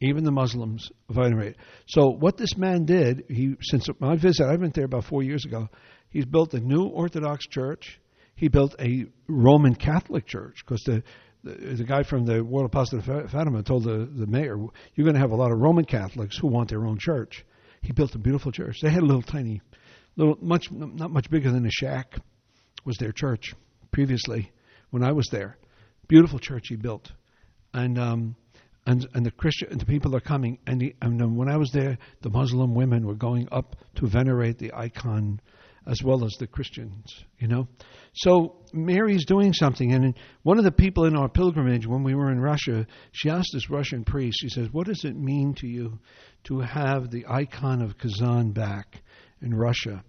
Even the Muslims venerate. So what this man did, he since my visit, I went there about four years ago. He's built a new Orthodox church he built a Roman Catholic church because the, the, the guy from the World Apostolate of Fatima told the, the mayor, "You're going to have a lot of Roman Catholics who want their own church." He built a beautiful church. They had a little tiny, little much not much bigger than a shack was their church previously when I was there. Beautiful church he built, and um, and and the Christian and the people are coming. And, the, and when I was there, the Muslim women were going up to venerate the icon as well as the Christians, you know. So Mary's doing something, and one of the people in our pilgrimage when we were in Russia, she asked this Russian priest, she says, "What does it mean to you to have the icon of Kazan back in Russia?"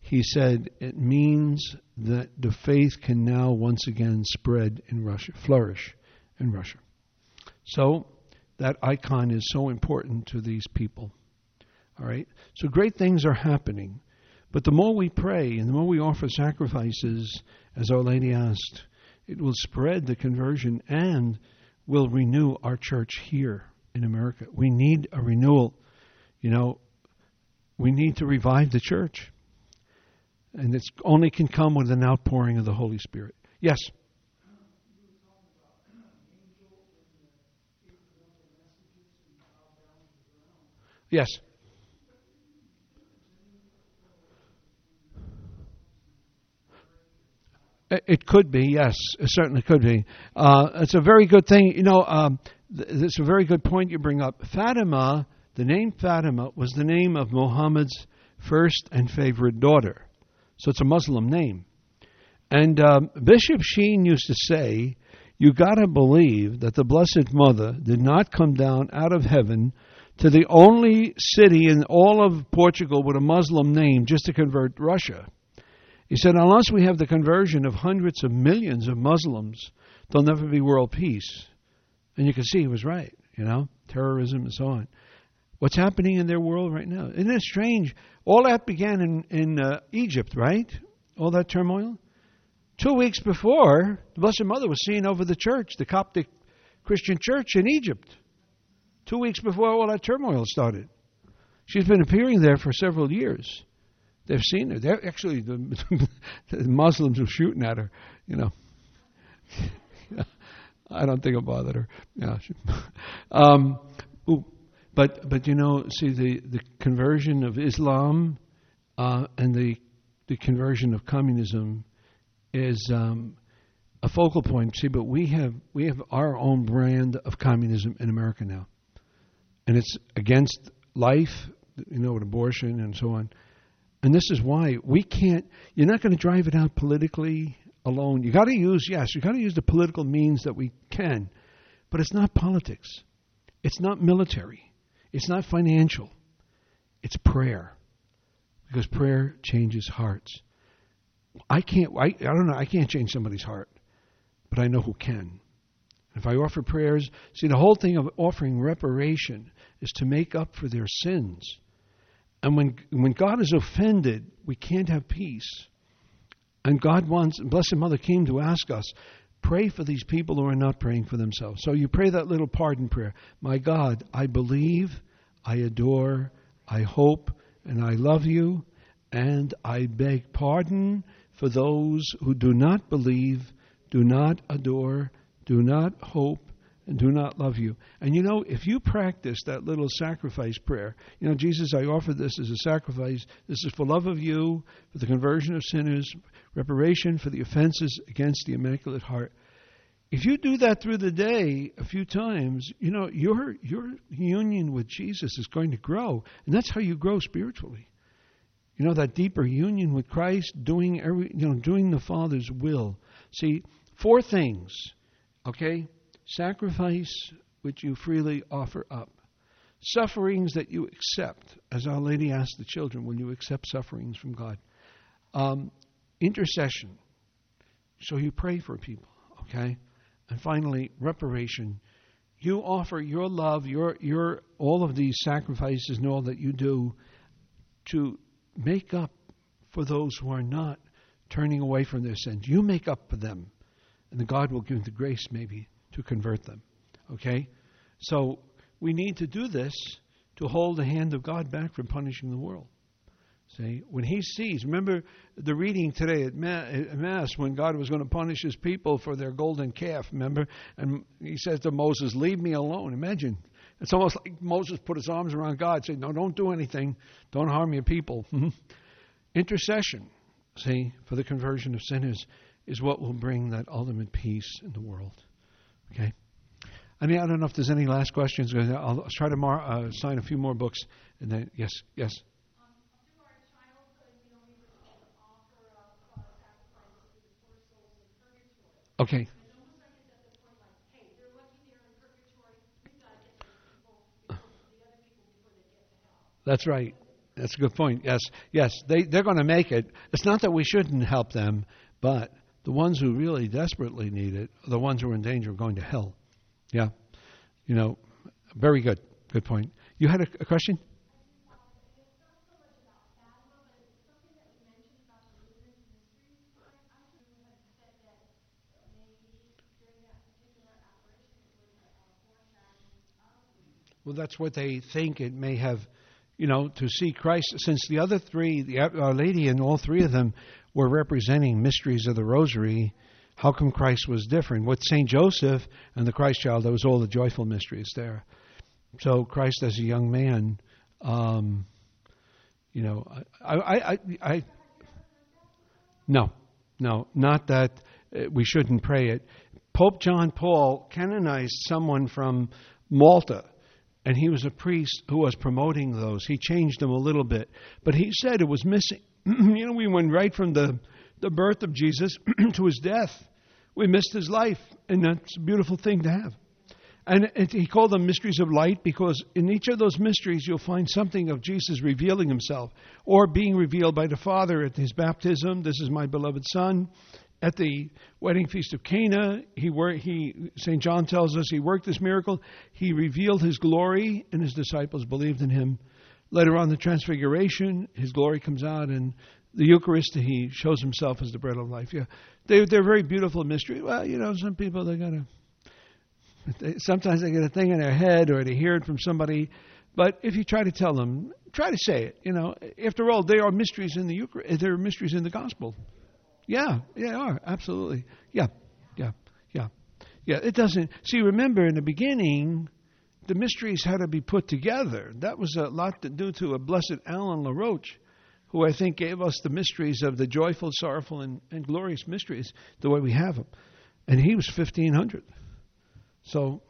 He said, "It means that the faith can now once again spread in Russia, flourish in Russia." So that icon is so important to these people. All right? So great things are happening. But the more we pray and the more we offer sacrifices, as Our Lady asked, it will spread the conversion and will renew our church here in America. We need a renewal. You know, we need to revive the church. And it only can come with an outpouring of the Holy Spirit. Yes. Yes. It could be, yes. It certainly could be. Uh, it's a very good thing. You know, um, th- it's a very good point you bring up. Fatima, The name Fatima was the name of Muhammad's first and favorite daughter. So it's a Muslim name. And um, Bishop Sheen used to say, You got to believe that the Blessed Mother did not come down out of heaven to the only city in all of Portugal with a Muslim name just to convert Russia. He said, Unless we have the conversion of hundreds of millions of Muslims, there'll never be world peace. And you can see he was right, you know, terrorism and so on. What's happening in their world right now? Isn't it strange? All that began in, in uh, Egypt, right? All that turmoil. Two weeks before, the Blessed Mother was seen over the church, the Coptic Christian church in Egypt. Two weeks before all that turmoil started. She's been appearing there for several years. They've seen her. They're actually the, the Muslims were shooting at her. You know, I don't think it bothered her. Yeah. um, ooh, but but you know, see the the conversion of Islam uh, and the the conversion of communism is um, a focal point. See, but we have we have our own brand of communism in America now, and it's against life, you know, with abortion and so on. And this is why we can't. You're not going to drive it out politically alone. You've got to use yes, you've got to use the political means that we can, but it's not politics. It's not military. It's not financial, it's prayer. Because prayer changes hearts. I can't, I, I don't know, I can't change somebody's heart, but I know who can. If I offer prayers, see, the whole thing of offering reparation is to make up for their sins. And when, when God is offended, we can't have peace. And God wants, Blessed Mother came to ask us, pray for these people who are not praying for themselves. So you pray that little pardon prayer. My God, I believe I adore, I hope, and I love you, and I beg pardon for those who do not believe, do not adore, do not hope, and do not love you. And you know, if you practice that little sacrifice prayer, you know, Jesus, I offer this as a sacrifice. This is for love of you, for the conversion of sinners, reparation for the offenses against the Immaculate Heart. If you do that through the day a few times, you know, your your union with Jesus is going to grow. And that's how you grow spiritually. You know, that deeper union with Christ, doing every you know, doing the Father's will. See, four things. Okay? Sacrifice which you freely offer up. Sufferings that you accept, as Our Lady asked the children, when you accept sufferings from God. Um, intercession. So you pray for people, okay? And finally, reparation. You offer your love, your, your, all of these sacrifices and all that you do to make up for those who are not turning away from their sins. You make up for them. And God will give the grace, maybe, to convert them. Okay? So we need to do this to hold the hand of God back from punishing the world. See, when he sees, remember the reading today at Mass when God was going to punish his people for their golden calf, remember? And he says to Moses, Leave me alone. Imagine. It's almost like Moses put his arms around God, saying, No, don't do anything. Don't harm your people. Mm-hmm. Intercession, see, for the conversion of sinners is what will bring that ultimate peace in the world. Okay? I mean, I don't know if there's any last questions. I'll, try to mar- uh, sign a few more books. And then, yes, yes. Okay. That's right. That's a good point. Yes, yes, they they're going to make it. It's not that we shouldn't help them, but the ones who really desperately need it are the ones who are in danger of going to hell. Yeah, you know, very good. Good point. You had a, a question? Well, that's what they think it may have, you know, to see Christ. Since the other three, the Our Lady and all three of them were representing mysteries of the Rosary, how come Christ was different? With St. Joseph and the Christ child, there was all the joyful mysteries there. So Christ as a young man, um, you know, I, I, I, I, no, no, not that uh, we shouldn't pray it. Pope John Paul canonized someone from Malta and he was a priest who was promoting those. He changed them a little bit, but he said it was missing. you know, we went right from the, the birth of Jesus to his death. We missed his life, and that's a beautiful thing to have. And it, he called them mysteries of light because in each of those mysteries you'll find something of Jesus revealing himself or being revealed by the Father at his baptism. This is my beloved Son. At the wedding feast of Cana, he, he St. John tells us he worked this miracle. He revealed his glory, and his disciples believed in him. Later on, the Transfiguration, his glory comes out, and the Eucharist, he shows himself as the bread of life. Yeah, they, they're very beautiful mystery. Well, you know, some people they got to sometimes they get a thing in their head or they hear it from somebody. But if you try to tell them, try to say it. You know, after all, there are mysteries in the Eucharist. There are mysteries in the gospel. Yeah, they are absolutely. Yeah, yeah, yeah, yeah. It doesn't. See, remember in the beginning, the mysteries had to be put together. That was a lot to do to a blessed Alan LaRoche, who I think gave us the mysteries of the joyful, sorrowful, and, and glorious mysteries the way we have them. And he was fifteen hundred. So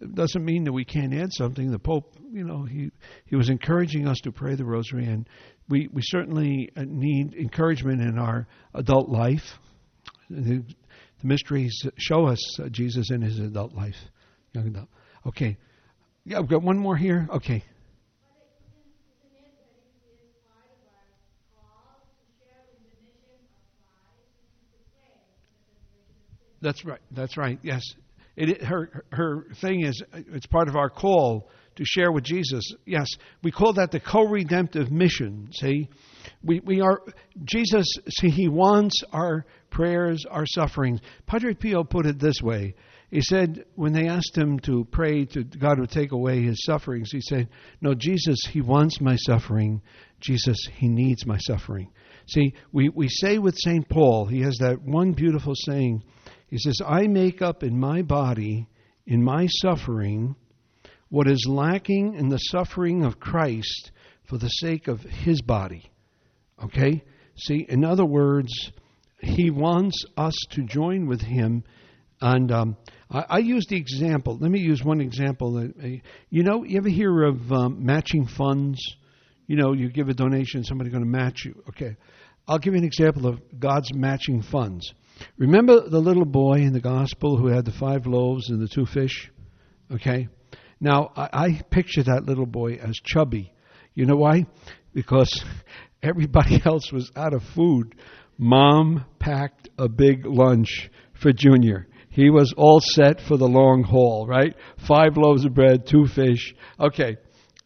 it doesn't mean that we can't add something. The Pope, you know, he he was encouraging us to pray the Rosary, and we we certainly uh, need encouragement in our adult life. The, the mysteries show us Jesus in his adult life, young adult. Okay, yeah, I've got one more here. Okay. That's right. That's right. Yes. It, her, her thing is, it's part of our call to share with Jesus. Yes, we call that the co-redemptive mission. See, we, we are, Jesus, see, he wants our prayers, our sufferings. Padre Pio put it this way. He said, when they asked him to pray to God would take away his sufferings, he said, No, Jesus, he wants my suffering. Jesus, he needs my suffering. See, we, we say with St. Paul, he has that one beautiful saying he says, I make up in my body, in my suffering, what is lacking in the suffering of Christ for the sake of his body. Okay? See, in other words, he wants us to join with him. And um, I, I use the example. Let me use one example. Uh, you know, you ever hear of um, matching funds? You know, you give a donation, somebody's going to match you. Okay. I'll give you an example of God's matching funds. Remember the little boy in the gospel who had the five loaves and the two fish? Okay? Now, I, I picture that little boy as chubby. You know why? Because everybody else was out of food. Mom packed a big lunch for Junior. He was all set for the long haul, right? Five loaves of bread, two fish. Okay.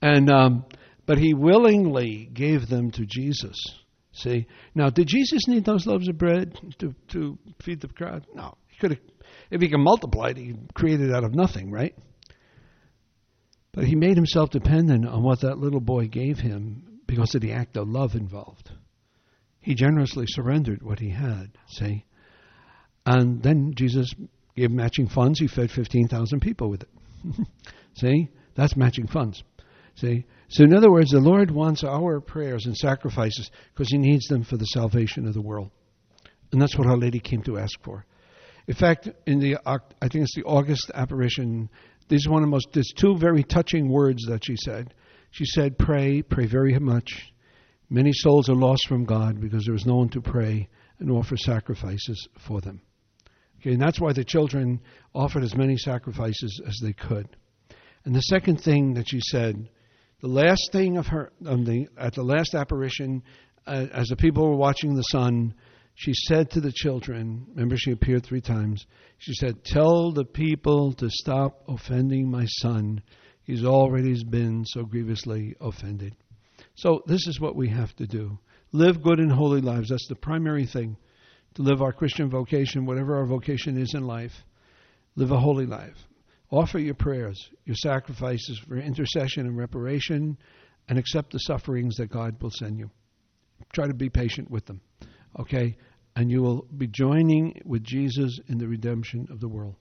And, um, but he willingly gave them to Jesus. See? Now, did Jesus need those loaves of bread to, to feed the crowd? No. He could have, if he can multiply it, he created out of nothing, right? But he made himself dependent on what that little boy gave him because of the act of love involved. He generously surrendered what he had, see? And then Jesus matching funds. He fed 15,000 people with it. see? That's matching funds. See? So, in other words, the Lord wants our prayers and sacrifices because He needs them for the salvation of the world. And that's what Our Lady came to ask for. In fact, in the I think it's the August apparition, this is one of the most, there's two very touching words that she said. She said, Pray, pray very much. Many souls are lost from God because there is no one to pray and offer sacrifices for them. Okay, and that's why the children offered as many sacrifices as they could. And the second thing that she said the last thing of her the, at the last apparition, uh, as the people were watching the sun, she said to the children, remember she appeared three times, she said, Tell the people to stop offending my son. He's already been so grievously offended. So, this is what we have to do live good and holy lives. That's the primary thing to live our Christian vocation, whatever our vocation is in life. Live a holy life. Offer your prayers, your sacrifices for intercession and reparation, and accept the sufferings that God will send you. Try to be patient with them, okay? And you will be joining with Jesus in the redemption of the world.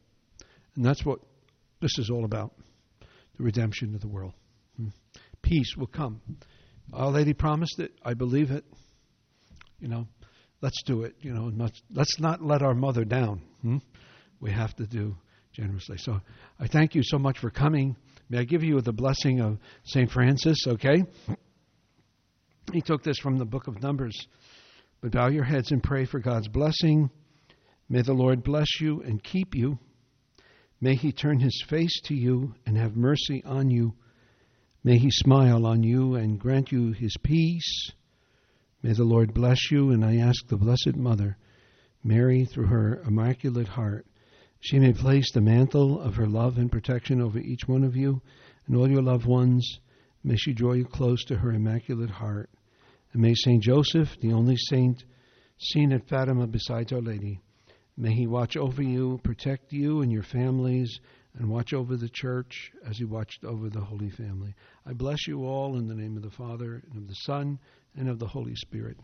And that's what this is all about the redemption of the world. Hmm. Peace will come. Our Lady promised it. I believe it. You know, let's do it. You know, let's not let our mother down. Hmm? We have to do generously. So I thank you so much for coming. May I give you the blessing of St. Francis, okay? He took this from the book of Numbers. But bow your heads and pray for God's blessing. May the Lord bless you and keep you. May he turn his face to you and have mercy on you. May he smile on you and grant you his peace. May the Lord bless you, and I ask the Blessed Mother, Mary, through her Immaculate Heart, she may place the mantle of her love and protection over each one of you and all your loved ones. May she draw you close to her Immaculate Heart. And may Saint Joseph, the only saint seen at Fatima besides Our Lady, may he watch over you, protect you and your families, and watch over the church as he watched over the Holy Family. I bless you all in the name of the Father, and of the Son, and of the Holy Spirit.